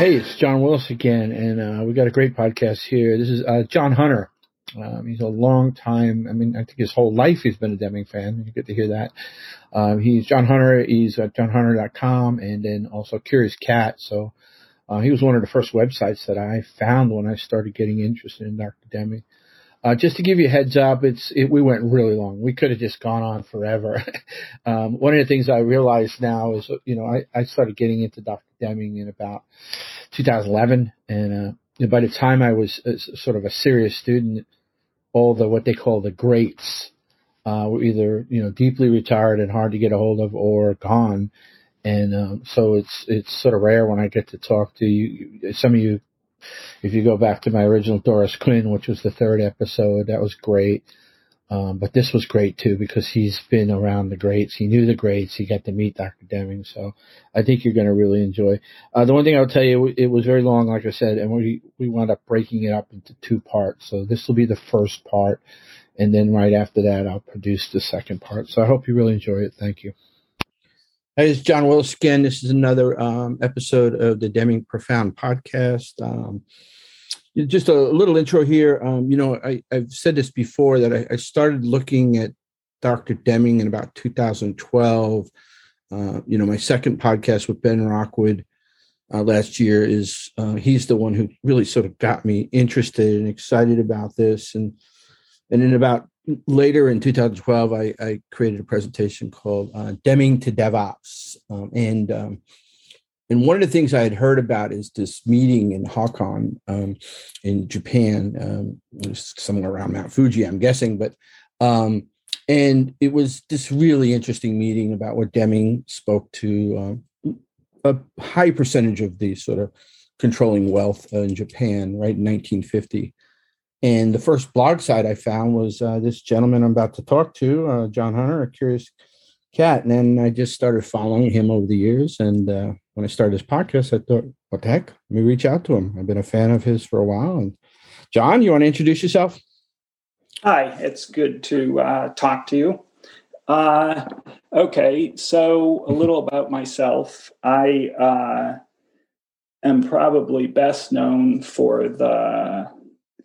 Hey, it's John Willis again, and uh, we got a great podcast here. This is uh, John Hunter. Um, he's a long time. I mean, I think his whole life he's been a Deming fan. You get to hear that. Um, he's John Hunter. He's at johnhunter.com and then also Curious Cat. So uh, he was one of the first websites that I found when I started getting interested in Dr. Deming. Uh, just to give you a heads up, it's it, we went really long. We could have just gone on forever. um, one of the things I realize now is, you know, I, I started getting into Dr. Deming in about 2011, and uh, by the time I was sort of a serious student, all the what they call the greats uh, were either you know deeply retired and hard to get a hold of, or gone. And um, so it's it's sort of rare when I get to talk to you. Some of you if you go back to my original Doris Quinn, which was the third episode, that was great. Um, but this was great too because he's been around the greats. He knew the greats. He got to meet Dr. Deming. So I think you're going to really enjoy. Uh, the one thing I'll tell you, it was very long, like I said, and we, we wound up breaking it up into two parts. So this will be the first part. And then right after that, I'll produce the second part. So I hope you really enjoy it. Thank you. Hey, it's John Willis again. This is another um, episode of the Deming Profound podcast. Um, just a little intro here. Um, you know, I, have said this before that I, I, started looking at Dr. Deming in about 2012. Uh, you know, my second podcast with Ben Rockwood uh, last year is uh, he's the one who really sort of got me interested and excited about this. And and in about later in 2012, I, I, created a presentation called uh, Deming to DevOps, um, and um, and one of the things I had heard about is this meeting in Hakone um, in Japan, um, somewhere around Mount Fuji, I'm guessing, but um, and it was this really interesting meeting about what Deming spoke to um, a high percentage of the sort of controlling wealth in Japan, right in 1950. And the first blog site I found was uh, this gentleman I'm about to talk to, uh, John Hunter, a curious cat. And then I just started following him over the years. And uh, when I started his podcast, I thought, what the heck? Let me reach out to him. I've been a fan of his for a while. And John, you want to introduce yourself? Hi, it's good to uh, talk to you. Uh, okay, so a little about myself. I uh, am probably best known for the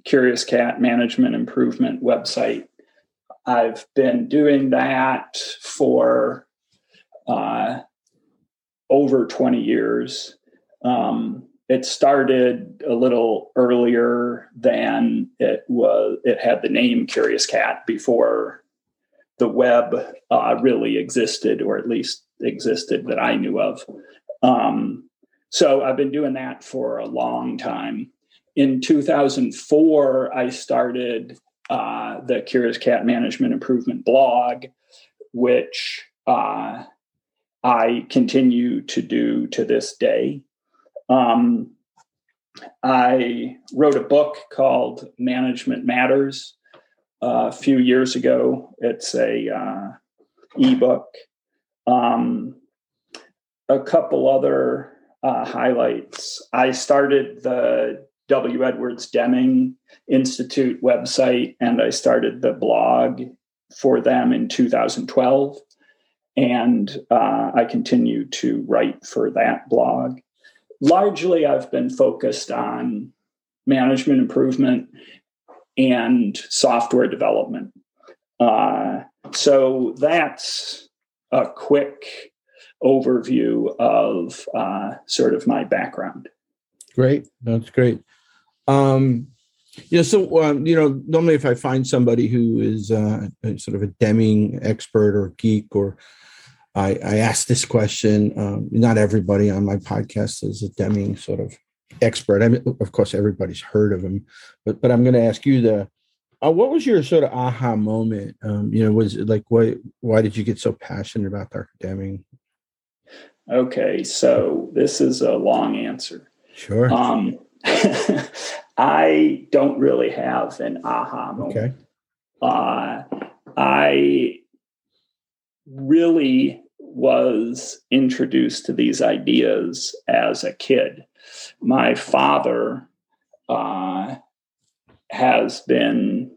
Curious Cat Management Improvement website. I've been doing that for uh, over 20 years. Um, it started a little earlier than it was. It had the name Curious Cat before the web uh, really existed, or at least existed that I knew of. Um, so I've been doing that for a long time in 2004, I started uh, the Curious Cat Management Improvement blog, which uh, I continue to do to this day. Um, I wrote a book called Management Matters uh, a few years ago. It's a uh, ebook. Um, a couple other uh, highlights. I started the W. Edwards Deming Institute website, and I started the blog for them in 2012. And uh, I continue to write for that blog. Largely, I've been focused on management improvement and software development. Uh, so that's a quick overview of uh, sort of my background. Great. That's great. Um, so um, you know, normally if I find somebody who is uh, sort of a Deming expert or geek, or I, I ask this question. Um, not everybody on my podcast is a Deming sort of expert. I mean, of course, everybody's heard of him, but but I'm going to ask you the. Uh, what was your sort of aha moment? Um, you know, was it like why why did you get so passionate about Dr. Deming? Okay, so this is a long answer. Sure. Um, I don't really have an aha moment. Okay. Uh, I really was introduced to these ideas as a kid. My father uh, has been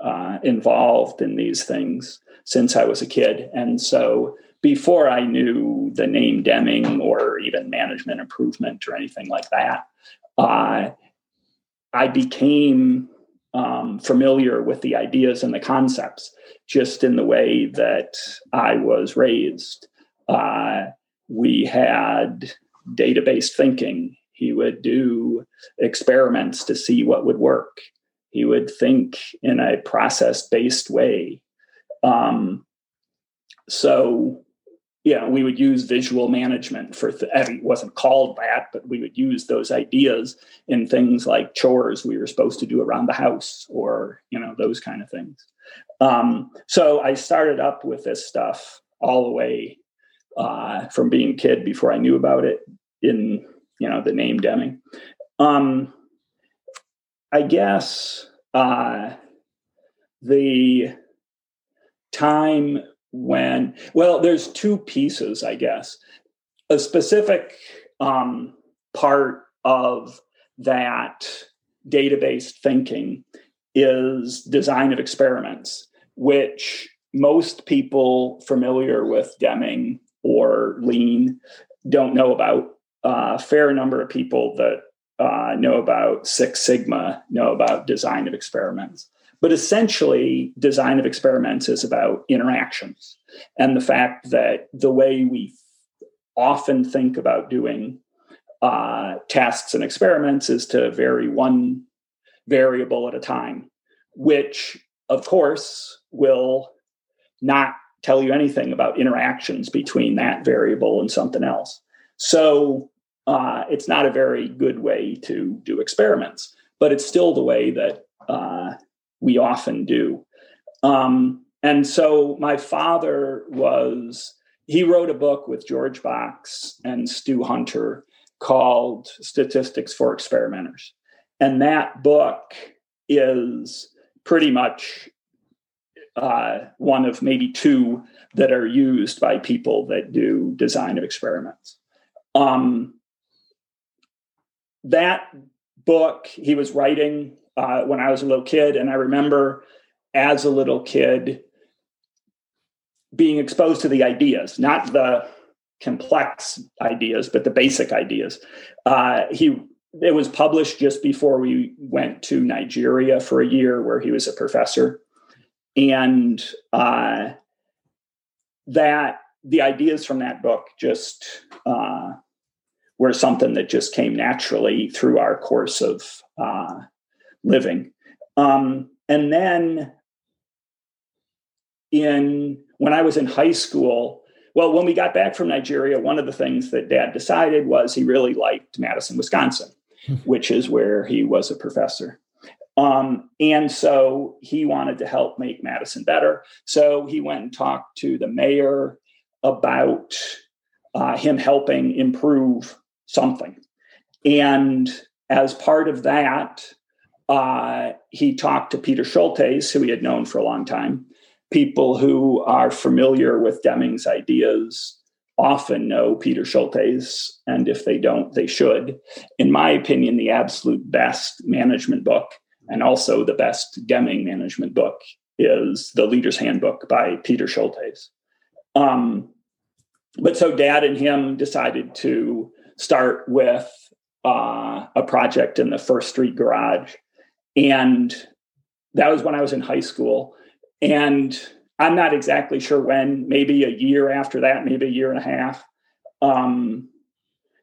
uh, involved in these things since I was a kid. And so before I knew the name Deming or even management improvement or anything like that, uh, I became um, familiar with the ideas and the concepts just in the way that I was raised. Uh, we had database thinking. He would do experiments to see what would work. He would think in a process based way. Um, so yeah, we would use visual management for, th- it wasn't called that, but we would use those ideas in things like chores we were supposed to do around the house or, you know, those kind of things. Um, so I started up with this stuff all the way uh, from being a kid before I knew about it in, you know, the name Deming. Um, I guess uh, the time when well there's two pieces i guess a specific um, part of that database thinking is design of experiments which most people familiar with deming or lean don't know about a fair number of people that uh, know about six sigma know about design of experiments. But essentially, design of experiments is about interactions and the fact that the way we often think about doing uh, tests and experiments is to vary one variable at a time, which, of course, will not tell you anything about interactions between that variable and something else. So uh, it's not a very good way to do experiments, but it's still the way that uh, we often do. Um, and so my father was, he wrote a book with George Box and Stu Hunter called Statistics for Experimenters. And that book is pretty much uh, one of maybe two that are used by people that do design of experiments. Um, that book he was writing uh, when I was a little kid. And I remember as a little kid being exposed to the ideas, not the complex ideas, but the basic ideas. Uh, he it was published just before we went to Nigeria for a year, where he was a professor, and uh, that the ideas from that book just uh, were something that just came naturally through our course of uh, living. Um, and then in when I was in high school, well, when we got back from Nigeria, one of the things that dad decided was he really liked Madison, Wisconsin, hmm. which is where he was a professor. Um, and so he wanted to help make Madison better. So he went and talked to the mayor about uh, him helping improve something. And as part of that, uh, he talked to Peter Scholtes, who he had known for a long time. People who are familiar with Deming's ideas often know Peter Scholtes, and if they don't, they should. In my opinion, the absolute best management book and also the best Deming management book is The Leader's Handbook by Peter Scholtes. Um, but so dad and him decided to start with uh, a project in the First Street garage and that was when I was in high school. And I'm not exactly sure when, maybe a year after that, maybe a year and a half, um,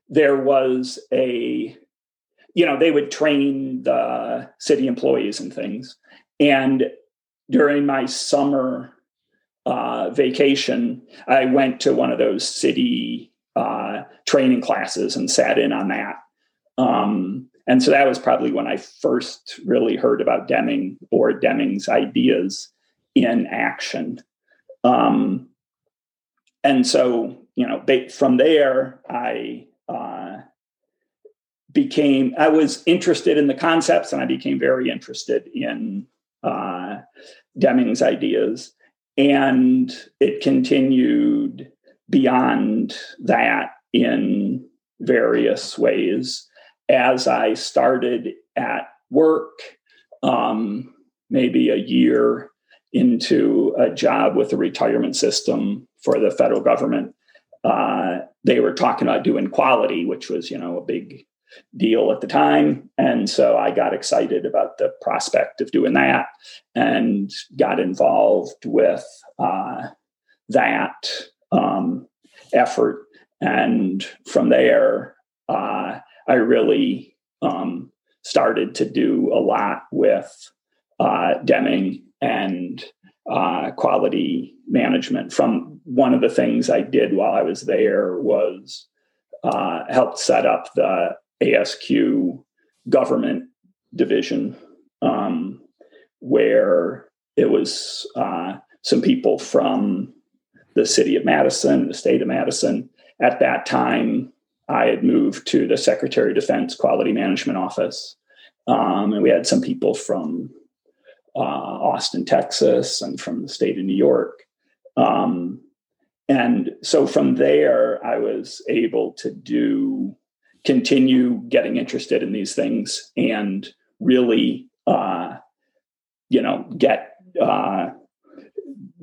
there was a, you know, they would train the city employees and things. And during my summer uh, vacation, I went to one of those city uh, training classes and sat in on that. Um, and so that was probably when I first really heard about Deming or Deming's ideas in action. Um, and so, you know, from there, I uh, became, I was interested in the concepts and I became very interested in uh, Deming's ideas. And it continued beyond that in various ways as I started at work, um, maybe a year into a job with the retirement system for the federal government. Uh, they were talking about doing quality, which was, you know, a big deal at the time. And so I got excited about the prospect of doing that and got involved with uh, that um, effort. And from there, uh, I really um, started to do a lot with uh, Deming and uh, quality management. From one of the things I did while I was there was uh, helped set up the ASQ government division, um, where it was uh, some people from the city of Madison, the state of Madison. At that time, I had moved to the Secretary of Defense Quality Management Office. Um, and we had some people from uh, Austin, Texas, and from the state of New York. Um, and so from there, I was able to do continue getting interested in these things and really, uh, you know, get uh,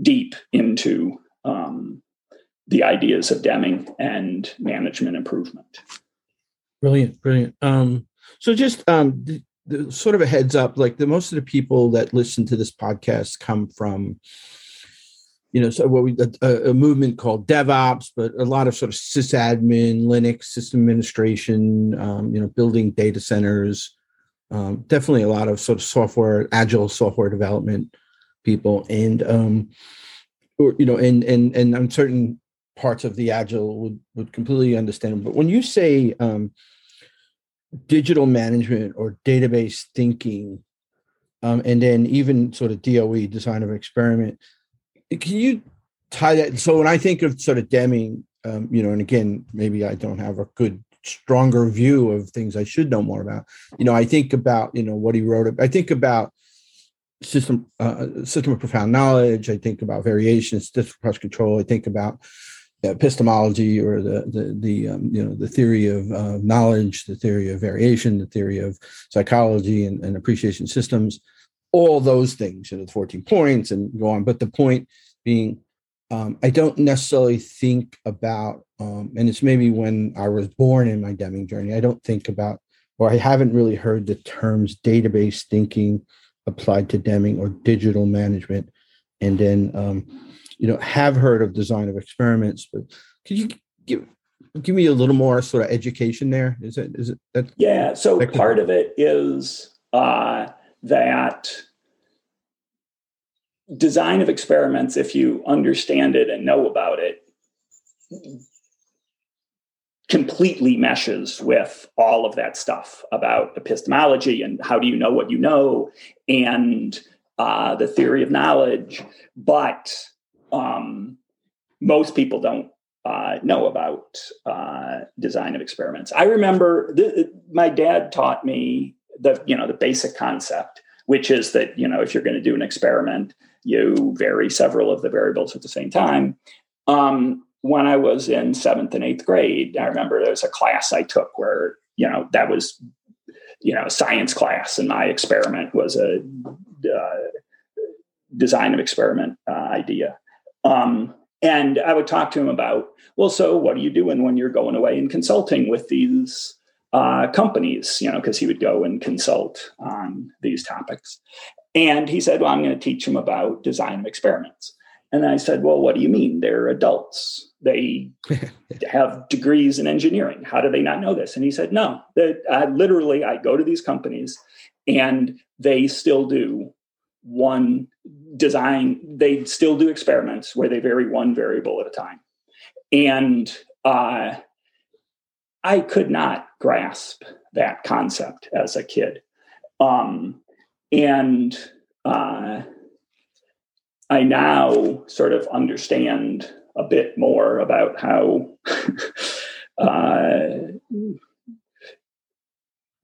deep into um, the ideas of Deming and management improvement. Brilliant, brilliant. Um, so just um, sort of a heads up, like the most of the people that listen to this podcast come from you know, so what we a, a, movement called DevOps, but a lot of sort of sysadmin, Linux, system administration, um, you know, building data centers. Um, definitely a lot of sort of software, agile software development people, and um, or you know, and and and on certain parts of the agile would would completely understand. But when you say um, digital management or database thinking, um, and then even sort of DOE design of experiment can you tie that? So when I think of sort of Deming, um, you know, and again, maybe I don't have a good, stronger view of things I should know more about. You know, I think about you know what he wrote. I think about system uh, system of profound knowledge. I think about variations, different control. I think about epistemology or the the the um, you know the theory of uh, knowledge, the theory of variation, the theory of psychology and, and appreciation systems all those things, you know, the 14 points and go on. But the point being, um, I don't necessarily think about, um, and it's maybe when I was born in my Deming journey, I don't think about, or I haven't really heard the terms database thinking applied to Deming or digital management. And then, um, you know, have heard of design of experiments, but could you give give me a little more sort of education there? Is it is it that? Yeah. So that part of it is uh, that design of experiments, if you understand it and know about it, completely meshes with all of that stuff about epistemology and how do you know what you know and uh, the theory of knowledge. But um, most people don't uh, know about uh, design of experiments. I remember th- my dad taught me the you know the basic concept, which is that you know if you're going to do an experiment, you vary several of the variables at the same time. Um, when I was in seventh and eighth grade, I remember there was a class I took where, you know, that was, you know, a science class, and my experiment was a uh, design of experiment uh, idea. Um, and I would talk to him about, well, so what are you doing when you're going away and consulting with these uh, companies? You know, because he would go and consult on these topics. And he said, Well, I'm going to teach them about design of experiments. And I said, Well, what do you mean? They're adults. They have degrees in engineering. How do they not know this? And he said, No, that I literally I go to these companies and they still do one design, they still do experiments where they vary one variable at a time. And uh, I could not grasp that concept as a kid. Um, and uh, I now sort of understand a bit more about how uh,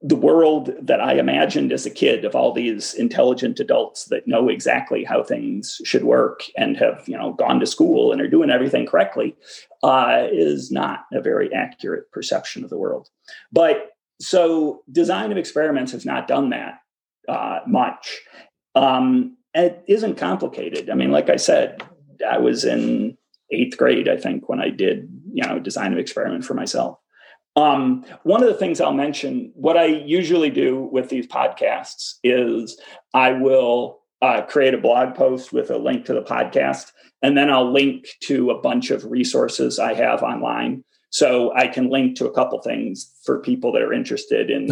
the world that I imagined as a kid of all these intelligent adults that know exactly how things should work and have you know gone to school and are doing everything correctly uh, is not a very accurate perception of the world. But so design of experiments has not done that uh, much. Um, it isn't complicated. I mean, like I said, I was in eighth grade, I think, when I did, you know, design of experiment for myself. Um, one of the things I'll mention, what I usually do with these podcasts is I will uh, create a blog post with a link to the podcast, and then I'll link to a bunch of resources I have online. So I can link to a couple things for people that are interested in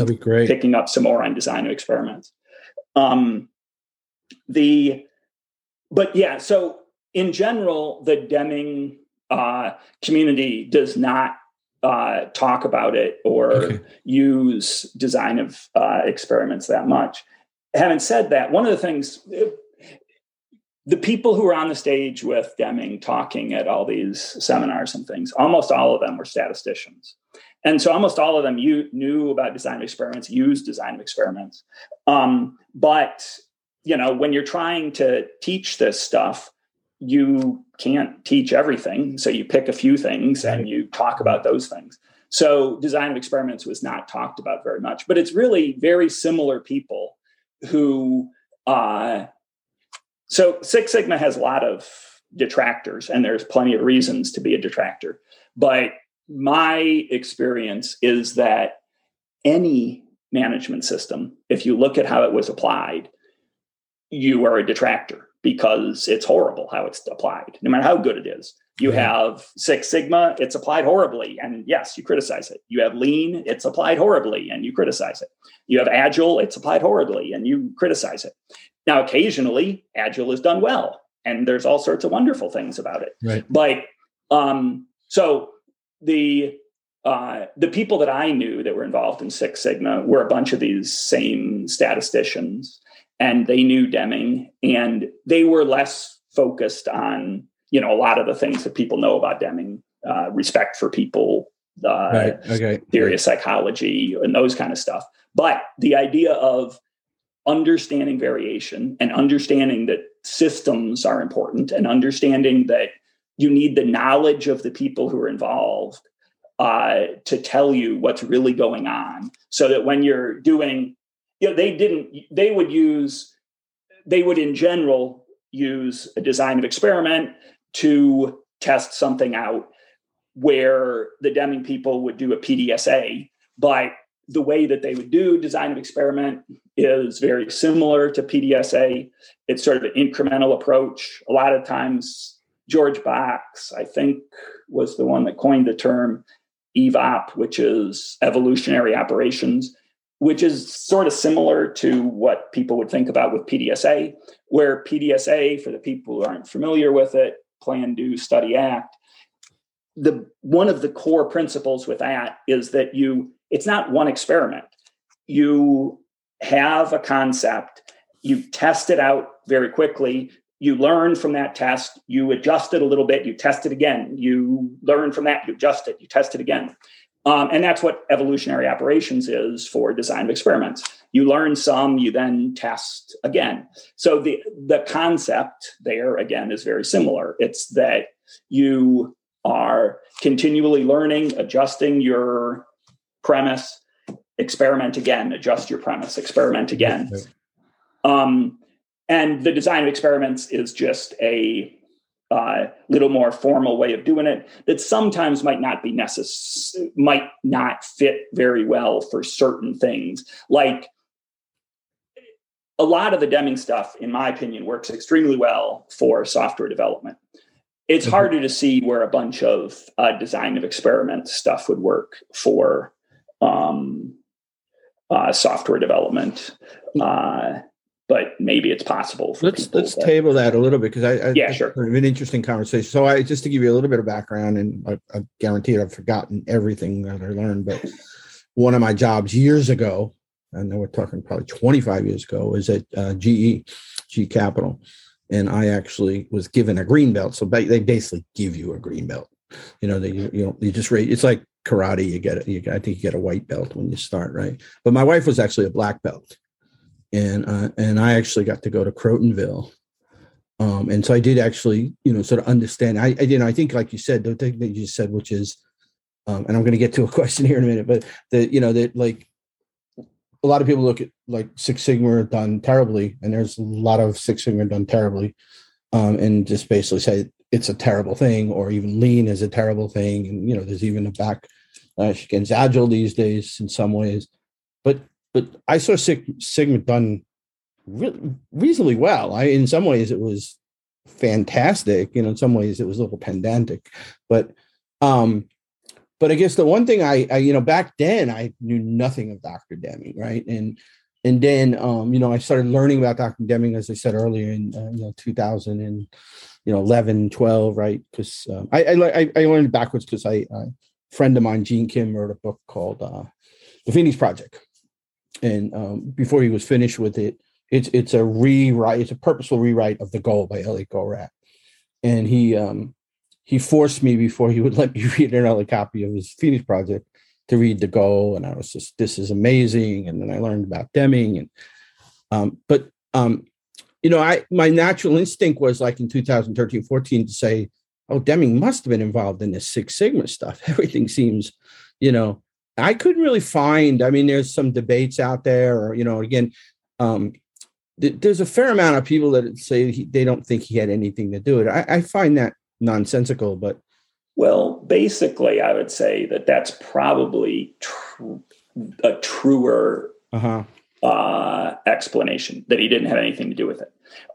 picking up some more on design experiments. Um, the but yeah, so in general, the Deming uh, community does not uh, talk about it or okay. use design of uh, experiments that much. Having said that, one of the things the people who were on the stage with Deming talking at all these seminars and things, almost all of them were statisticians. And so almost all of them you knew about design of experiments, used design of experiments. Um, but you know, when you're trying to teach this stuff, you can't teach everything. So you pick a few things and you talk about those things. So design of experiments was not talked about very much, but it's really very similar people who uh, so Six Sigma has a lot of detractors, and there's plenty of reasons to be a detractor. But my experience is that any management system, if you look at how it was applied, you are a detractor because it's horrible how it's applied, no matter how good it is. You have Six Sigma, it's applied horribly, and yes, you criticize it. You have Lean, it's applied horribly, and you criticize it. You have Agile, it's applied horribly, and you criticize it. Now, occasionally, Agile is done well, and there's all sorts of wonderful things about it. Right. But um, so the uh, the people that I knew that were involved in Six Sigma were a bunch of these same statisticians, and they knew Deming, and they were less focused on you know a lot of the things that people know about Deming, uh, respect for people, uh, right. okay. theory of psychology, and those kind of stuff. But the idea of understanding variation and understanding that systems are important and understanding that you need the knowledge of the people who are involved uh, to tell you what's really going on so that when you're doing you know they didn't they would use they would in general use a design of experiment to test something out where the deming people would do a pdsa but the way that they would do design of experiment is very similar to PDSA. It's sort of an incremental approach. A lot of times, George Box, I think, was the one that coined the term EVOP, which is evolutionary operations, which is sort of similar to what people would think about with PDSA, where PDSA, for the people who aren't familiar with it, plan, do, study, act. The one of the core principles with that is that you it's not one experiment. You have a concept, you test it out very quickly, you learn from that test, you adjust it a little bit, you test it again, you learn from that, you adjust it, you test it again. Um, and that's what evolutionary operations is for design of experiments. You learn some, you then test again. So the the concept there again is very similar. It's that you are continually learning, adjusting your premise, experiment again, adjust your premise, experiment again. Um, and the design of experiments is just a uh, little more formal way of doing it that sometimes might not be necessary, might not fit very well for certain things. Like a lot of the Deming stuff, in my opinion, works extremely well for software development. It's mm-hmm. harder to see where a bunch of uh, design of experiment stuff would work for um, uh, software development. Uh, but maybe it's possible. let's let's that, table that a little bit because I, I yeah sure an interesting conversation. So I just to give you a little bit of background, and I, I guarantee I've forgotten everything that I learned. But one of my jobs years ago, I know we're talking probably 25 years ago, was at uh, GE, G Capital, and I actually was given a green belt. So they basically give you a green belt. You know, they you know you just rate. It's like karate, you get it. You, I think you get a white belt when you start, right? But my wife was actually a black belt, and uh, and I actually got to go to Crotonville, um, and so I did actually, you know, sort of understand. I, I you know, I think like you said, the thing that you just said, which is, um, and I'm going to get to a question here in a minute, but that you know that like a lot of people look at like Six Sigma done terribly, and there's a lot of Six Sigma done terribly, um, and just basically say it's a terrible thing, or even Lean is a terrible thing, and you know there's even a back uh, against Agile these days in some ways, but but I saw Sigma done re- reasonably well. I in some ways it was fantastic, you know, in some ways it was a little pedantic, but um but I guess the one thing I, I, you know, back then I knew nothing of Dr. Deming, right? And and then um, you know, I started learning about Dr. Deming, as I said earlier, in uh, you know 2000 and you know 11, 12, right? Because um, I, I I learned backwards because I, a friend of mine, Gene Kim, wrote a book called uh, The Phoenix Project, and um, before he was finished with it, it's it's a rewrite, it's a purposeful rewrite of the Goal by Elliot Goldratt, and he um he forced me before he would let me read another copy of his Phoenix Project to read the goal, and I was just this is amazing. And then I learned about Deming, and um, but um, you know, I my natural instinct was like in 2013, 14 to say, oh, Deming must have been involved in this Six Sigma stuff. Everything seems, you know, I couldn't really find. I mean, there's some debates out there, or you know, again, um, th- there's a fair amount of people that say he, they don't think he had anything to do with it. I, I find that nonsensical, but well, basically, I would say that that's probably tr- a truer uh-huh. uh, explanation that he didn't have anything to do with it.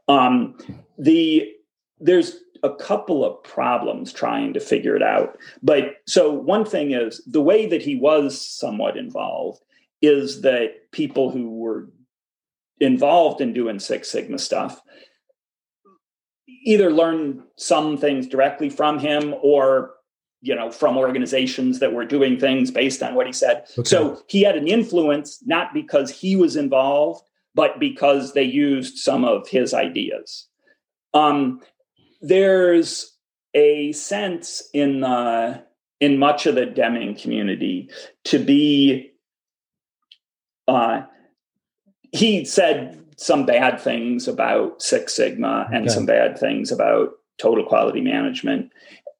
Um, the there's a couple of problems trying to figure it out, but so one thing is the way that he was somewhat involved is that people who were involved in doing Six Sigma stuff either learn some things directly from him or you know from organizations that were doing things based on what he said. Okay. so he had an influence not because he was involved but because they used some of his ideas. Um, there's a sense in the in much of the deming community to be uh, he said some bad things about Six Sigma and okay. some bad things about total quality management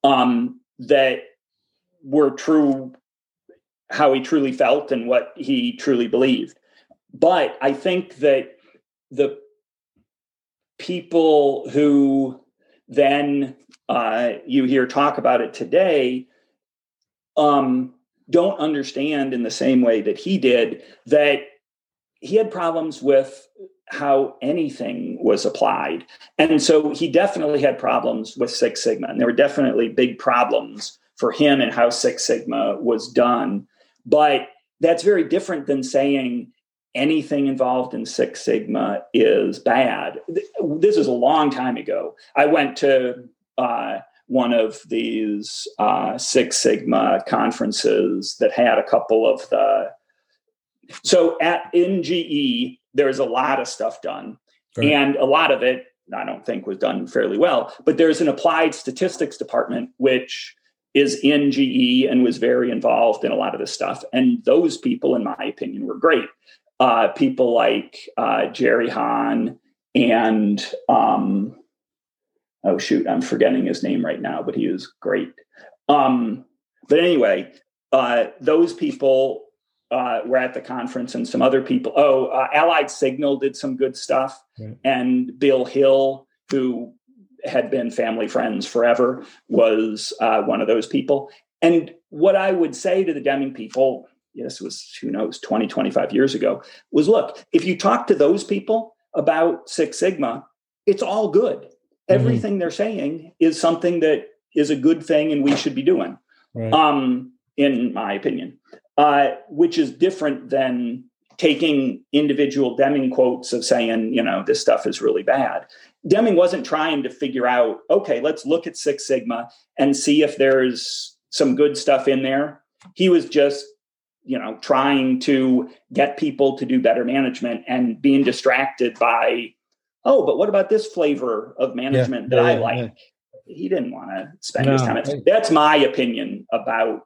um, that were true, how he truly felt and what he truly believed. But I think that the people who then uh, you hear talk about it today um, don't understand in the same way that he did that he had problems with how anything was applied. And so he definitely had problems with Six Sigma, and there were definitely big problems for him and how Six Sigma was done. But that's very different than saying anything involved in Six Sigma is bad. This is a long time ago. I went to uh, one of these uh, Six Sigma conferences that had a couple of the. So at NGE, there's a lot of stuff done. Right. And a lot of it, I don't think, was done fairly well. But there's an applied statistics department, which is in GE and was very involved in a lot of this stuff. And those people, in my opinion, were great. Uh, people like uh, Gerry Hahn and, um, oh, shoot, I'm forgetting his name right now, but he was great. Um, but anyway, uh, those people uh, were at the conference and some other people. Oh, uh, Allied Signal did some good stuff, right. and Bill Hill, who had been family friends forever, was uh, one of those people. And what I would say to the Deming people, this was who knows 20, 25 years ago, was look, if you talk to those people about Six Sigma, it's all good. Mm-hmm. Everything they're saying is something that is a good thing and we should be doing. Right. Um, in my opinion uh, which is different than taking individual Deming quotes of saying, you know, this stuff is really bad. Deming wasn't trying to figure out, okay, let's look at Six Sigma and see if there's some good stuff in there. He was just, you know, trying to get people to do better management and being distracted by, oh, but what about this flavor of management yeah, that yeah, I like? Yeah. He didn't want to spend no, his time. That's my opinion about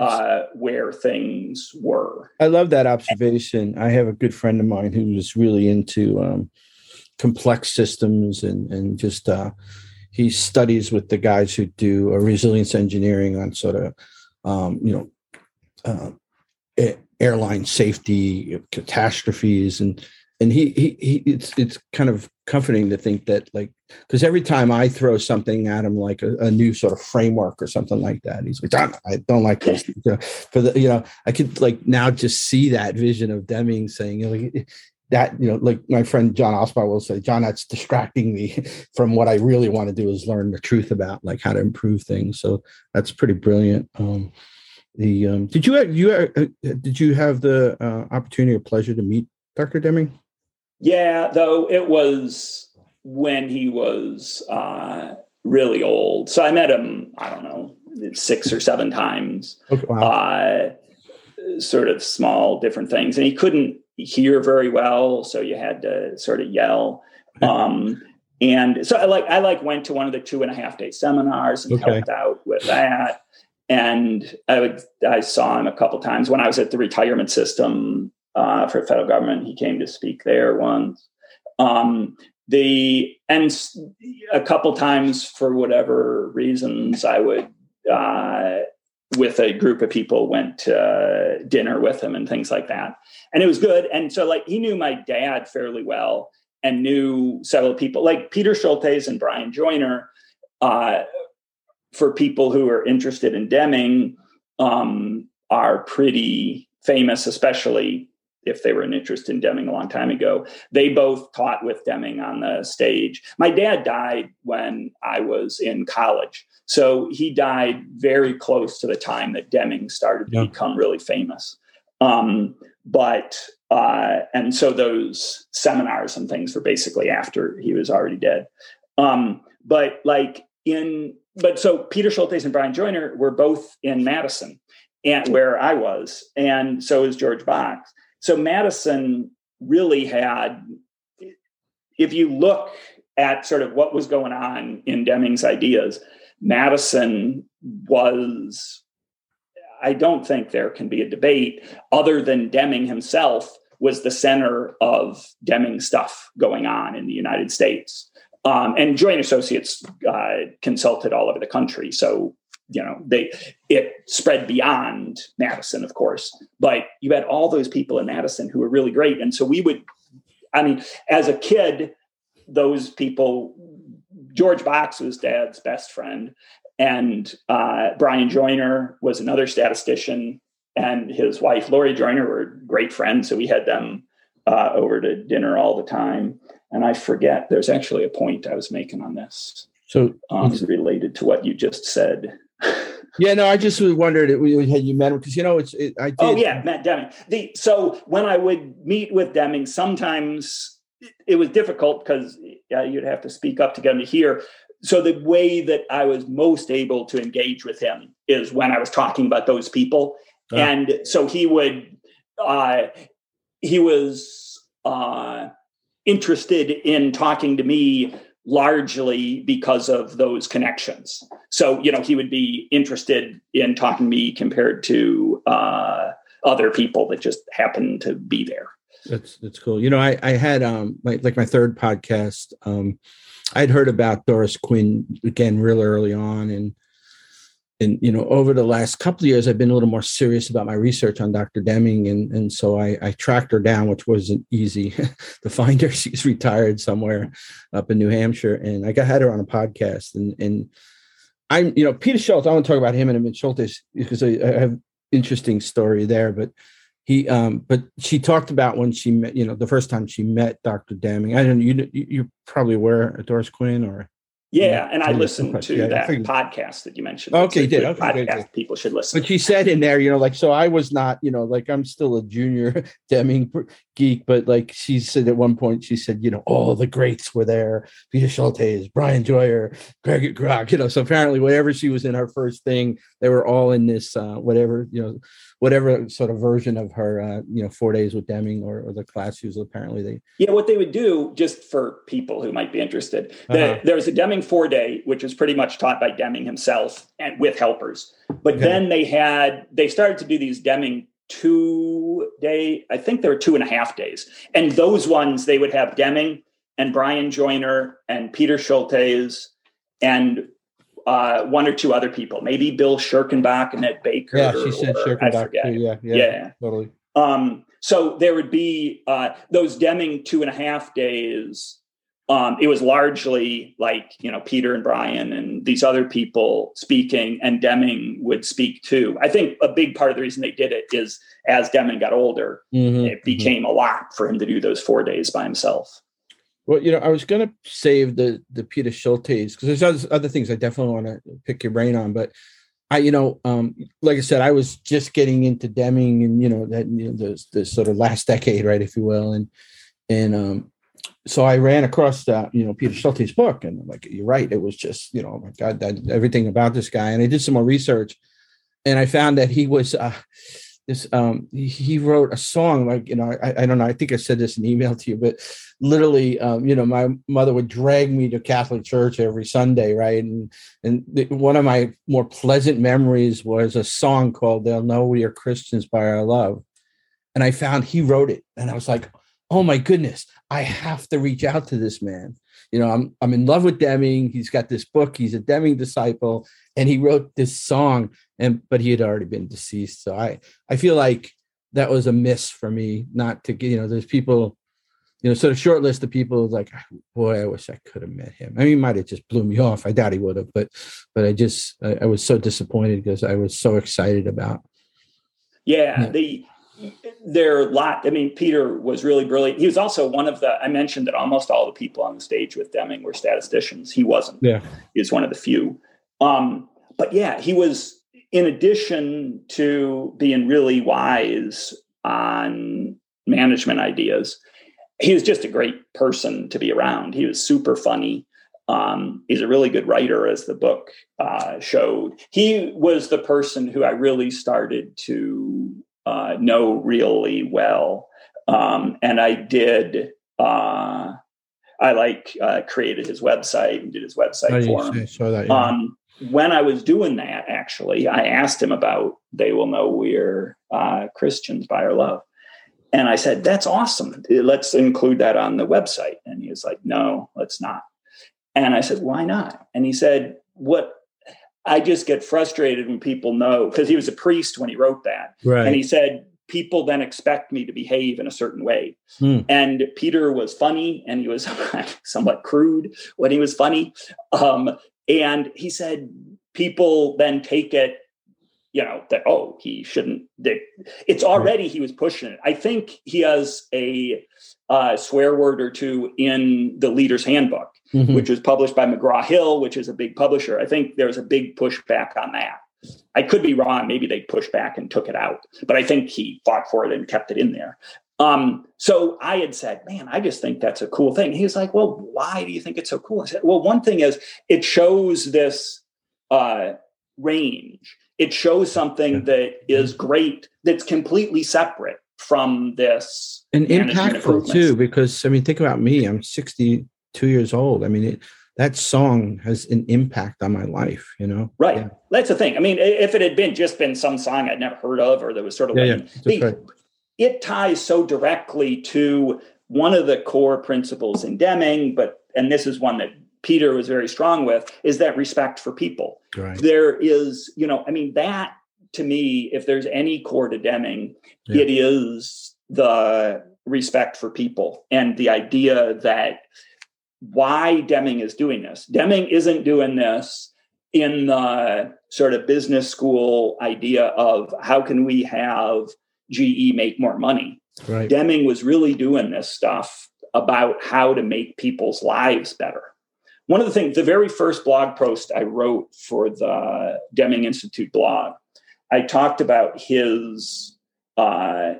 uh, where things were. I love that observation. I have a good friend of mine who's really into um, complex systems and and just uh, he studies with the guys who do a resilience engineering on sort of um, you know uh, airline safety catastrophes and and he, he he it's it's kind of comforting to think that like because every time I throw something at him like a, a, new sort of framework or something like that, he's like, Don, I don't like this. You know, for the you know, I could like now just see that vision of Deming saying, you know, that you know, like my friend John Osborne will say, John, that's distracting me from what I really want to do is learn the truth about like how to improve things. So that's pretty brilliant. Um, the um, did you you uh, did you have the uh, opportunity or pleasure to meet Dr. Deming? Yeah, though it was when he was uh, really old. So I met him, I don't know, six or seven times. Okay, wow. uh, sort of small, different things. And he couldn't hear very well, so you had to sort of yell. Um, and so I like I like went to one of the two and a half day seminars and okay. helped out with that. And I would I saw him a couple times when I was at the retirement system uh, for federal government. He came to speak there once. Um, the and a couple times for whatever reasons, I would uh, with a group of people went to dinner with him and things like that, and it was good. And so like he knew my dad fairly well and knew several people like Peter Scholtes and Brian Joiner. Uh, for people who are interested in Deming, um, are pretty famous, especially if they were an interest in Deming a long time ago. They both taught with Deming on the stage. My dad died when I was in college. So he died very close to the time that Deming started to yeah. become really famous. Um, but, uh, and so those seminars and things were basically after he was already dead. Um, but like in, but so Peter Scholtes and Brian Joiner were both in Madison and hmm. where I was, and so is George Box. So Madison really had, if you look at sort of what was going on in Deming's ideas, Madison was, I don't think there can be a debate other than Deming himself was the center of Deming stuff going on in the United States. Um, and Joiner Associates uh, consulted all over the country. So you know they it spread beyond madison of course but you had all those people in madison who were really great. And so we would i mean as a kid those people george box was dad's best friend and uh, brian joiner was another statistician and his wife lori joiner were great friends. So we had them uh, over to dinner all the time and i forget there's actually a point i was making on this so um, related to what you just said yeah, no, I just wondered had you met him because you know it's. It, I did. Oh yeah, Matt Deming. The so when I would meet with Deming, sometimes it was difficult because uh, you'd have to speak up to get him to hear. So the way that I was most able to engage with him is when I was talking about those people, uh and so he would. Uh, he was uh, interested in talking to me largely because of those connections. So, you know, he would be interested in talking to me compared to uh, other people that just happened to be there. That's that's cool. You know, I I had um like like my third podcast. Um, I'd heard about Doris Quinn again real early on, and and you know over the last couple of years i've been a little more serious about my research on dr deming and and so i, I tracked her down which wasn't easy. To find her she's retired somewhere up in new hampshire and i got had her on a podcast and and i'm you know peter scholtes i want to talk about him and a scholtes because I, have interesting story there but he um but she talked about when she met you know the first time she met dr deming. I don't know, you you're probably aware doris quinn or yeah, and I listened to yeah, that podcast that you mentioned. Okay, did okay, podcast good. people should listen. But she said in there, you know, like so I was not, you know, like I'm still a junior Deming geek, but like she said at one point, she said, you know, all the greats were there: Peter Scholtes, Brian Joiner, Greg Grok. You know, so apparently, whatever she was in her first thing, they were all in this, uh, whatever, you know, whatever sort of version of her, uh, you know, four days with Deming or, or, the class she was apparently they. Yeah, what they would do, just for people who might be interested, uh-huh. there was a Deming four day, which was pretty much taught by Deming himself and with helpers. But okay. then they had they started to do these Deming two day, I think there were two and a half days, and those ones they would have Deming and Brian Joiner and Peter Scholtes and uh, one or two other people, maybe Bill Scherkenbach and Ed Baker. Yeah, she said Scherkenbach too. Yeah, yeah, yeah, totally. Um, so there would be uh, those Deming two and a half days. Um, it was largely like you know Peter and Brian and these other people speaking, and Deming would speak too. I think a big part of the reason they did it is as Deming got older, mm-hmm, it became mm-hmm. a lot for him to do those four days by himself. Well, you know, I was going to save the the Peter Scholtes because there's other things I definitely want to pick your brain on, but I, you know, um, like I said, I was just getting into Deming and you know that you know, the the sort of last decade, right, if you will, and and um, so I ran across that, you know, Peter Scholtes' book, and I'm like, you're right, it was just, you know, oh my God, that, everything about this guy, and I did some more research, and I found that he was. Uh, this um he wrote a song like you know I, I don't know i think i said this in email to you but literally um you know my mother would drag me to catholic church every sunday right? And and the, one of my more pleasant memories was a song called they'll know we are christians by our love. And i found he wrote it and i was like oh my goodness i have to reach out to this man you know i'm i'm in love with deming. He's got this book. He's a deming disciple. And he wrote this song and but he had already been deceased. So i i feel like that was a miss for me not to get you know there's people you know sort of short list of people like ah, boy i wish i could have met him. I mean he might have just blew me off. I doubt he would have but but i just i, I was so disappointed because i was so excited about yeah, yeah. the a lot. I mean, Peter was really brilliant. He was also one of the. I mentioned that almost all the people on the stage with Deming were statisticians. He wasn't. Yeah, he was one of the few. Um, but yeah, he was in addition to being really wise on management ideas, he was just a great person to be around. He was super funny. Um, he's a really good writer, as the book uh, showed. He was the person who I really started to uh, know really well. Um, and I did, uh, I like uh, created his website and did his website for him. That, yeah. um, when I was doing that, actually, I asked him about they will know we're uh, Christians by our love. And I said, that's awesome. Let's include that on the website. And he was like, no, let's not. And I said, why not? And he said, what I just get frustrated when people know, because he was a priest when he wrote that. Right. And he said, people then expect me to behave in a certain way. Hmm. And Peter was funny and he was somewhat crude when he was funny. Um, and he said, people then take it, you know, that, oh, he shouldn't. They, it's already, he was pushing it. I think he has a uh, swear word or two in the leader's handbook, mm-hmm. which was published by McGraw Hill, which is a big publisher. I think there's a big pushback on that. I could be wrong. Maybe they pushed back and took it out, but I think he fought for it and kept it in there. Um, so I had said, man, I just think that's a cool thing. He was like, well, why do you think it's so cool? I said, well, one thing is it shows this uh, range. It shows something that is great, that's completely separate from this. And impactful too, because I mean, think about me. I'm 62 years old. I mean, it, that song has an impact on my life, you know? Right. Yeah. That's the thing. I mean, if it had been just been some song I'd never heard of or that was sort of yeah, like, yeah. The, right it ties so directly to one of the core principles in Deming, but and this is one that Peter was very strong with, is that respect for people. Right. There is, you know, I mean, that to me, if there's any core to Deming, it is the respect for people and the idea that why Deming is doing this. Deming isn't doing this in the sort of business school idea of how can we have GE make more money. Right. Deming was really doing this stuff about how to make people's lives better. One of the things, the very first blog post I wrote for the Deming Institute blog, I talked about his uh,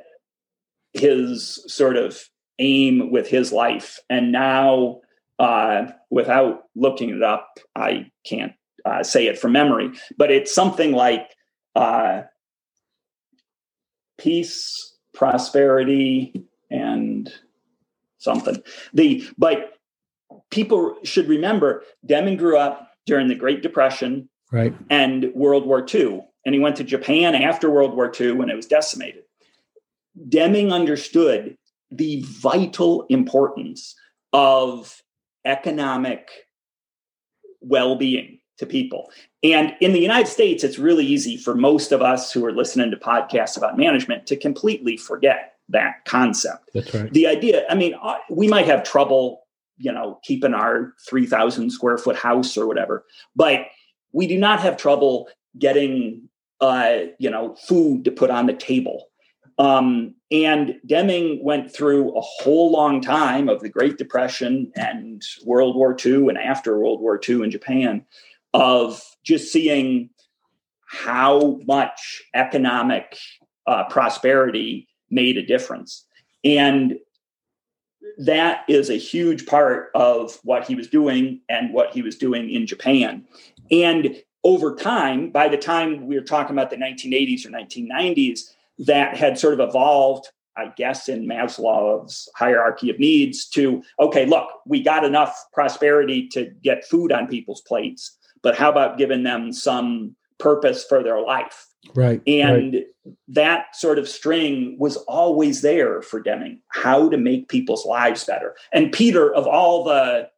his sort of aim with his life, and now uh, without looking it up, I can't uh, say it from memory, but it's something like uh, peace, prosperity, and something. The but people should remember Deming grew up during the Great Depression right. and World War II. And he went to Japan after World War II when it was decimated. Deming understood the vital importance of economic well being to people. And in the United States, it's really easy for most of us who are listening to podcasts about management to completely forget that concept. That's right. The idea, I mean, uh, we might have trouble, you know, keeping our 3,000 square foot house or whatever, but we do not have trouble getting, uh, you know, food to put on the table. Um, and Deming went through a whole long time of the Great Depression and World War II and after World War II in Japan of just seeing how much economic uh, prosperity made a difference. And that is a huge part of what he was doing and what he was doing in Japan. And over time, by the time we were talking about the 1980s or 1990s, that had sort of evolved, I guess, in Maslow's hierarchy of needs to okay, look, we got enough prosperity to get food on people's plates, but how about giving them some purpose for their life? Right. And right. that sort of string was always there for Deming how to make people's lives better. And Peter, of all the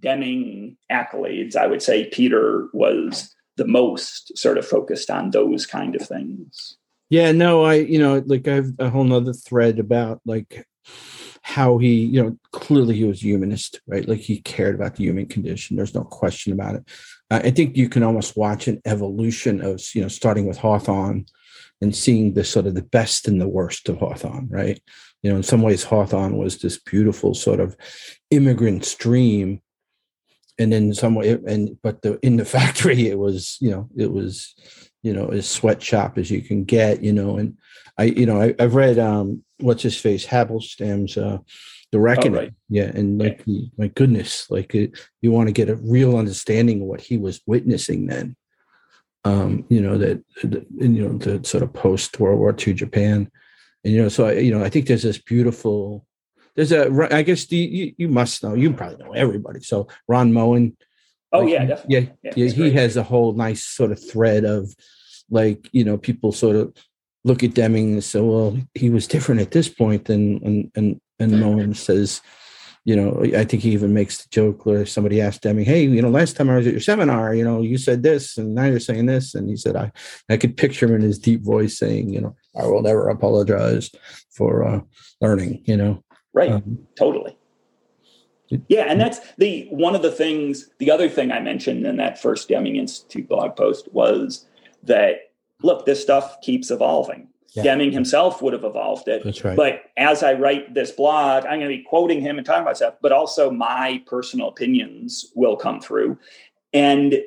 Deming accolades, I would say Peter was the most sort of focused on those kind of things. Yeah, no, I, you know, like I have a whole nother thread about like how he, you know, clearly he was humanist, right? Like he cared about the human condition. There's no question about it. I think you can almost watch an evolution of, you know, starting with Hawthorne and seeing the sort of the best and the worst of Hawthorne, right? You know, in some ways, Hawthorne was this beautiful sort of immigrant stream. And in some way, and but the in the factory, it was, you know, it was you know as sweatshop as you can get you know and i you know I, have read um what's his face Halberstam's uh the reckoning oh, right. yeah and like yeah. my goodness like it, you want to get a real understanding of what he was witnessing then um you know that you know the sort of post world war ii japan and you know so I, you know i think there's this beautiful there's a i guess the, you, you must know you probably know everybody so ron moen Oh like, yeah, definitely. Yeah, yeah. yeah he great. has a whole nice sort of thread of like you know people sort of look at Deming and say, well, he was different at this point than and and and Moen says, you know, I think he even makes the joke where somebody asked Deming, hey, you know, last time I was at your seminar, you know, you said this and now you're saying this. And he said, I, I could picture him in his deep voice saying, you know, I will never apologize for uh, learning, you know. Right. Um, totally. Yeah, and that's the one of the things. The other thing I mentioned in that first Deming Institute blog post was that look, this stuff keeps evolving. Yeah. Deming himself would have evolved it. That's right. But as I write this blog, I'm going to be quoting him and talking about stuff, but also my personal opinions will come through. And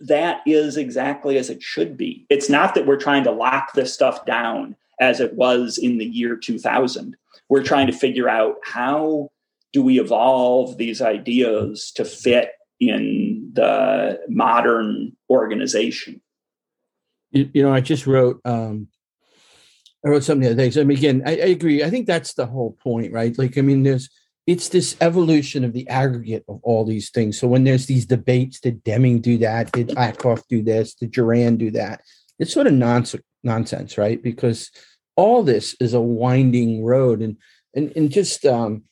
that is exactly as it should be. It's not that we're trying to lock this stuff down as it was in the year 2000. We're trying to figure out how do we evolve these ideas to fit in the modern organization? You, you know, I just wrote um, I wrote something the other day. So I mean, again, I, I, agree. I think that's the whole point, right? Like, I mean, there's it's this evolution of the aggregate of all these things. So when there's these debates, did Deming do that? Did Ackoff do this? Did Juran do that? It's sort of nonsense, nonsense, right? Because all this is a winding road, and and and just um,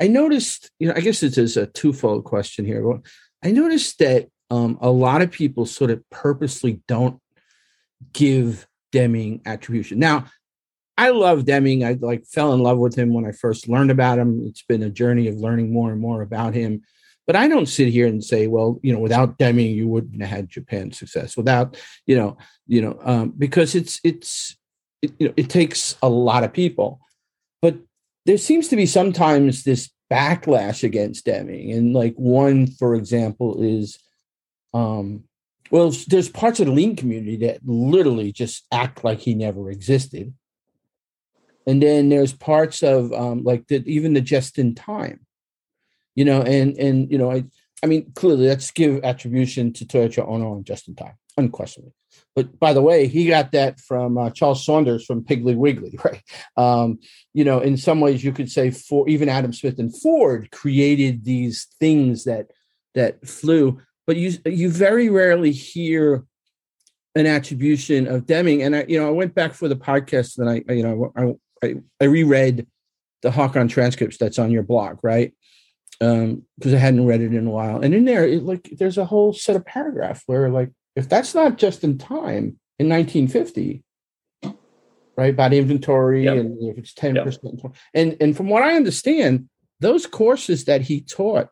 I noticed, you know, I guess this is a twofold question here. I noticed that um, a lot of people sort of purposely don't give Deming attribution. Now, I love Deming. I like fell in love with him when I first learned about him. It's been a journey of learning more and more about him. But I don't sit here and say, well, you know, without Deming, you wouldn't have had Japan success. Without, you know, you know, um, because it's it's it, you know, it takes a lot of people. But there seems to be sometimes this backlash against Deming. And like one, for example, is um well, there's parts of the lean community that literally just act like he never existed. And then there's parts of um like the even the just in time, you know, and and you know, I I mean, clearly let's give attribution to Taiichi Ohno on just in time, unquestionably. But by the way, he got that from uh, Charles Saunders from Piggly Wiggly, right? Um, you know, in some ways, you could say for even Adam Smith and Ford created these things that that flew, but you you very rarely hear an attribution of Deming. And I, you know, I went back for the podcast, and I, you know, I I, I reread the Hakone transcripts that's on your blog, right? Um because I hadn't read it in a while. And in there, it, like there's a whole set of paragraph where like if that's not just in time in 1950, right? About inventory yep. and if it's 10%. Yep. And and from what I understand, those courses that he taught,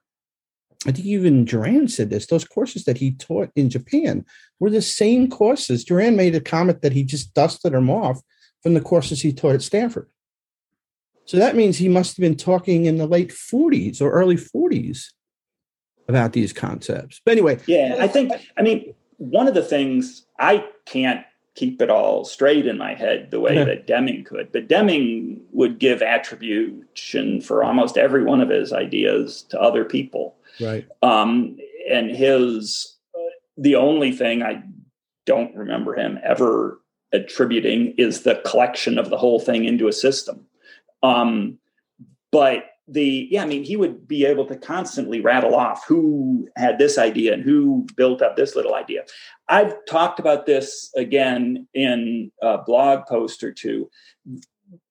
I think even Juran said this, those courses that he taught in Japan were the same courses. Juran made a comment that he just dusted them off from the courses he taught at Stanford. So that means he must have been talking in the late 40s or early 40s about these concepts. But anyway. Yeah, I think, I mean, one of the things I can't keep it all straight in my head the way yeah. that Deming could, but Deming would give attribution for almost every one of his ideas to other people. Right. Um, and his, the only thing I don't remember him ever attributing is the collection of the whole thing into a system. Um, but the yeah, I mean, he would be able to constantly rattle off who had this idea and who built up this little idea. I've talked about this again in a blog post or two.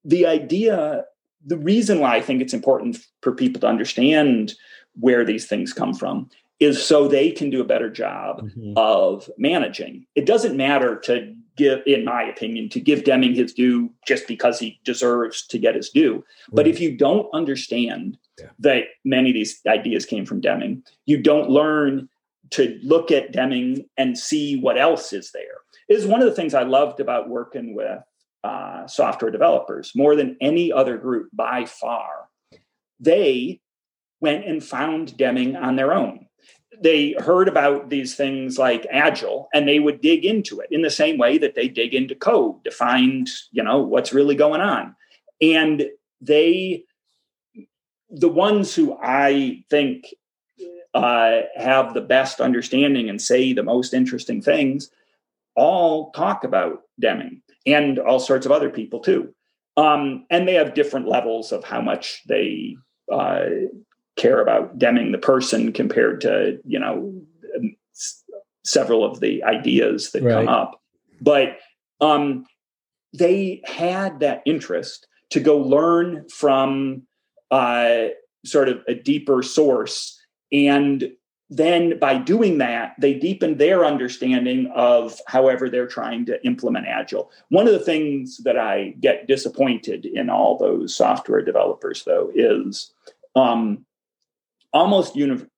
The idea, the reason why I think it's important for people to understand where these things come from is so they can do a better job mm-hmm. of managing. It doesn't matter to give, in my opinion, to give Deming his due just because he deserves to get his due. But if you don't understand yeah. that many of these ideas came from Deming, you don't learn to look at Deming and see what else is there. Is one of the things I loved about working with uh, software developers more than any other group by far. They went and found Deming on their own they heard about these things like agile and they would dig into it in the same way that they dig into code to find you know what's really going on. And they the ones who i think uh, have the best understanding and say the most interesting things all talk about deming and all sorts of other people too. Um, and they have different levels of how much they uh, care about Deming the person compared to you know several of the ideas that right. come up. But um, they had that interest to go learn from uh, sort of a deeper source. And then by doing that, they deepen their understanding of however they're trying to implement Agile. One of the things that I get disappointed in all those software developers, though, is um, almost universal.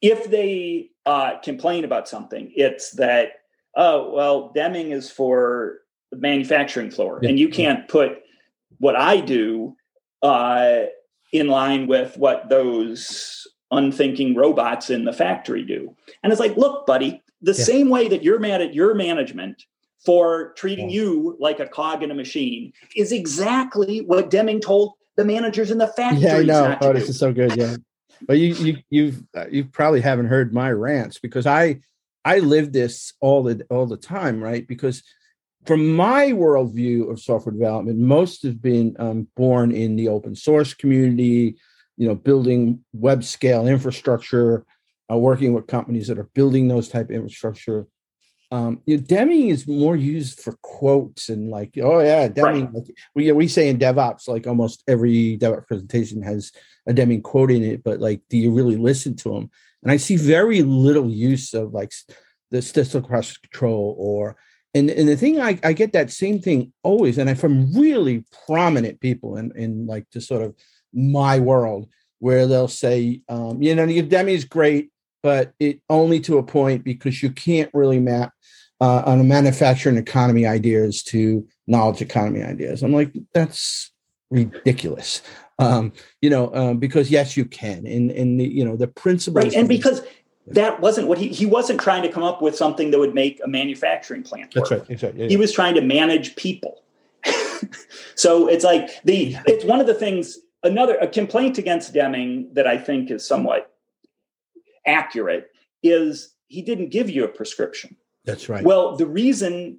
If they uh, complain about something, it's that oh well, Deming is for the manufacturing floor, yeah. and you can't put what I do uh, in line with what those unthinking robots in the factory do. And it's like, look, buddy, the yeah. same way that you're mad at your management for treating you like a cog in a machine is exactly what Deming told the managers in the factory. Yeah, I know. Oh, this is so good. Yeah but you you you've uh, you probably haven't heard my rants because I I live this all the all the time, right? Because from my worldview of software development, most have been um, born in the open source community, you know, building web scale infrastructure, uh, working with companies that are building those type of infrastructure. Um, you know, Deming is more used for quotes and like, oh yeah, Deming. Right. Like, we we say in DevOps, like almost every DevOps presentation has a Deming quote in it, but like, do you really listen to them? And I see very little use of like the statistical process control or and and the thing I, I get that same thing always, and I from really prominent people in in like just sort of my world where they'll say, um, you know, your Deming is great, but it only to a point because you can't really map uh, on a manufacturing economy ideas to knowledge economy ideas. I'm like, that's ridiculous. Um, you know, um, because yes, you can. And and the, you know the principle, right? And because that wasn't what he he wasn't trying to come up with something that would make a manufacturing plant. Work. That's right. Exactly. Yeah, he was trying to manage people. so it's like the it's one of the things. Another a complaint against Deming that I think is somewhat accurate is he didn't give you a prescription. That's right. Well, the reason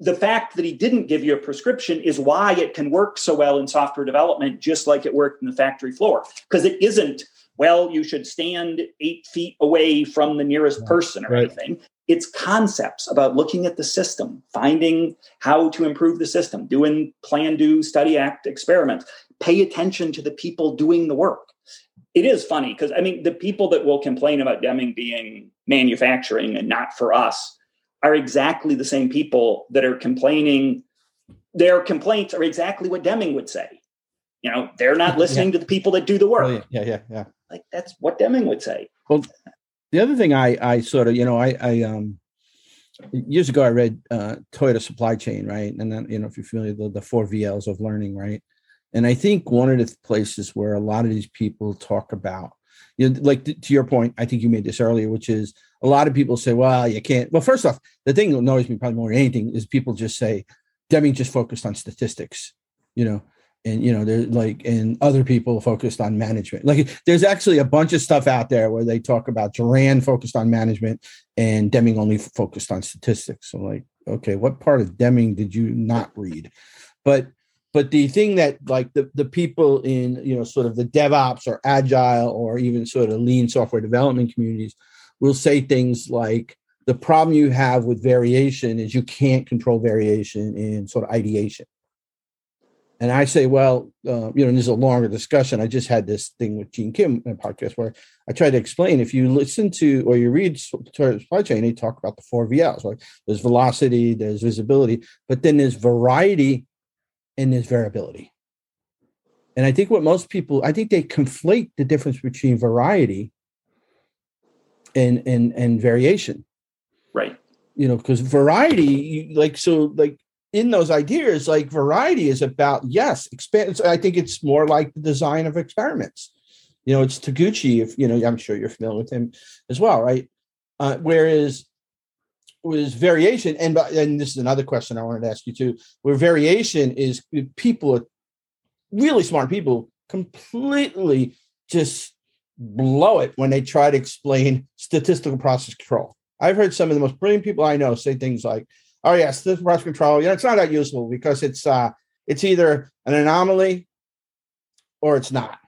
the fact that he didn't give you a prescription is why it can work so well in software development, just like it worked in the factory floor. Because it isn't, well, you should stand eight feet away from the nearest person or right. anything. It's concepts about looking at the system, finding how to improve the system, doing plan, do, study, act experiments. Pay attention to the people doing the work it is funny because I mean, the people that will complain about Deming being manufacturing and not for us are exactly the same people that are complaining. Their complaints are exactly what Deming would say. You know, they're not listening yeah. to the people that do the work. Oh, yeah. yeah, yeah, yeah. Like that's what Deming would say. Well, the other thing I I sort of you know I I um years ago I read uh Toyota Supply Chain right, and then you know if you're familiar with the, the four VLs of learning right, and I think one of the places where a lot of these people talk about you know, like to your point, I think you made this earlier, which is a lot of people say, well, you can't. Well, first off, the thing that annoys me probably more than anything is people just say, Deming just focused on statistics, you know, and you know, there's like, and other people focused on management. Like, there's actually a bunch of stuff out there where they talk about Juran focused on management and Deming only focused on statistics. So, like, okay, what part of Deming did you not read? But but the thing that like the, the people in you know sort of the devops or agile or even sort of lean software development communities will say things like the problem you have with variation is you can't control variation in sort of ideation. And i say well uh, you know this is a longer discussion. I just had this thing with gene kim in a podcast where i try to explain if you listen to or you read supply chain they talk about the four vls right there's velocity there's visibility but then there's variety and there's variability. And I think what most people, I think they conflate the difference between variety and and and variation. Right. You know, because variety, like so, like in those ideas, like variety is about yes, expand. I think it's more like the design of experiments. You know, it's Taguchi. If you know, I'm sure you're familiar with him as well, right? Uh, whereas was variation, and and this is another question I wanted to ask you too. Where variation is people, really smart people, completely just blow it when they try to explain statistical process control. I've heard some of the most brilliant people I know say things like, "Oh yeah, statistical process control. Yeah, it's not that useful because it's uh, it's either an anomaly or it's not."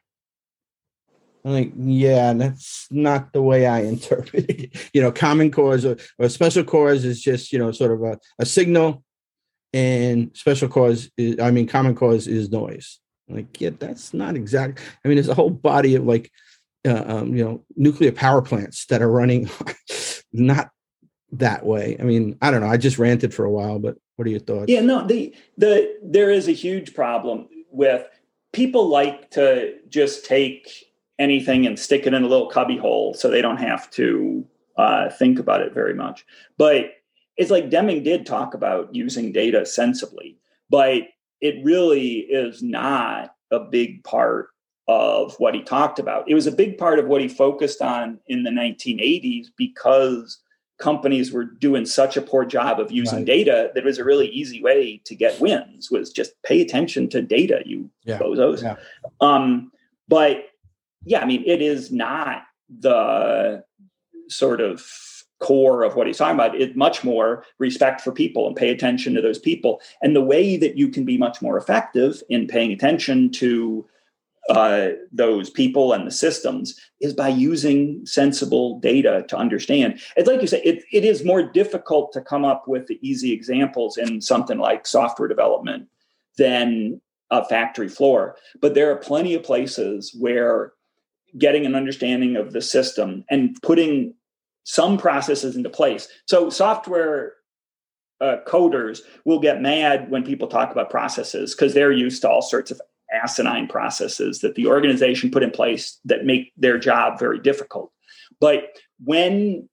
I'm like, yeah, that's not the way I interpret it. you know, common cause or, or, special cause is just, you know, sort of a, a signal, and special cause is, I mean, common cause is noise. I'm like, yeah, that's not exact. I mean, there's a whole body of like, uh, um, you know, nuclear power plants that are running not that way. I mean, I don't know. I just ranted for a while, but what are your thoughts? Yeah, no, the the there is a huge problem with people like to just take anything and stick it in a little cubby hole so they don't have to uh, think about it very much. But it's like Deming did talk about using data sensibly, but it really is not a big part of what he talked about. It was a big part of what he focused on in the 1980s because companies were doing such a poor job of using right. data that it was a really easy way to get wins was just pay attention to data you yeah. bozos yeah. um, but yeah, I mean, it is not the sort of core of what he's talking about. It's much more respect for people and pay attention to those people. And the way that you can be much more effective in paying attention to uh, those people and the systems is by using sensible data to understand. It's like you say, it, it is more difficult to come up with the easy examples in something like software development than a factory floor. But there are plenty of places where getting an understanding of the system and putting some processes into place. So software uh, coders will get mad when people talk about processes because they're used to all sorts of asinine processes that the organization put in place that make their job very difficult. But when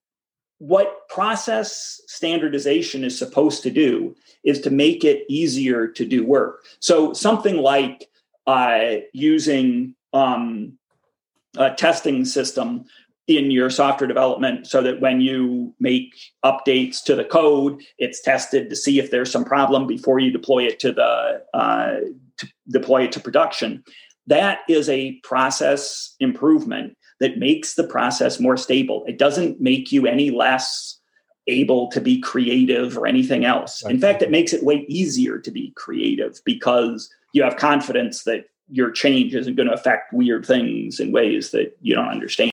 what process standardization is supposed to do is to make it easier to do work. So something like uh, using um, uh, testing system in your software development so that when you make updates to the code it's tested to see if there's some problem before you deploy it to the uh, to deploy it to production. That is a process improvement that makes the process more stable. It doesn't make you any less able to be creative or anything else. In fact it makes it way easier to be creative because you have confidence that your change isn't going to affect weird things in ways that you don't understand.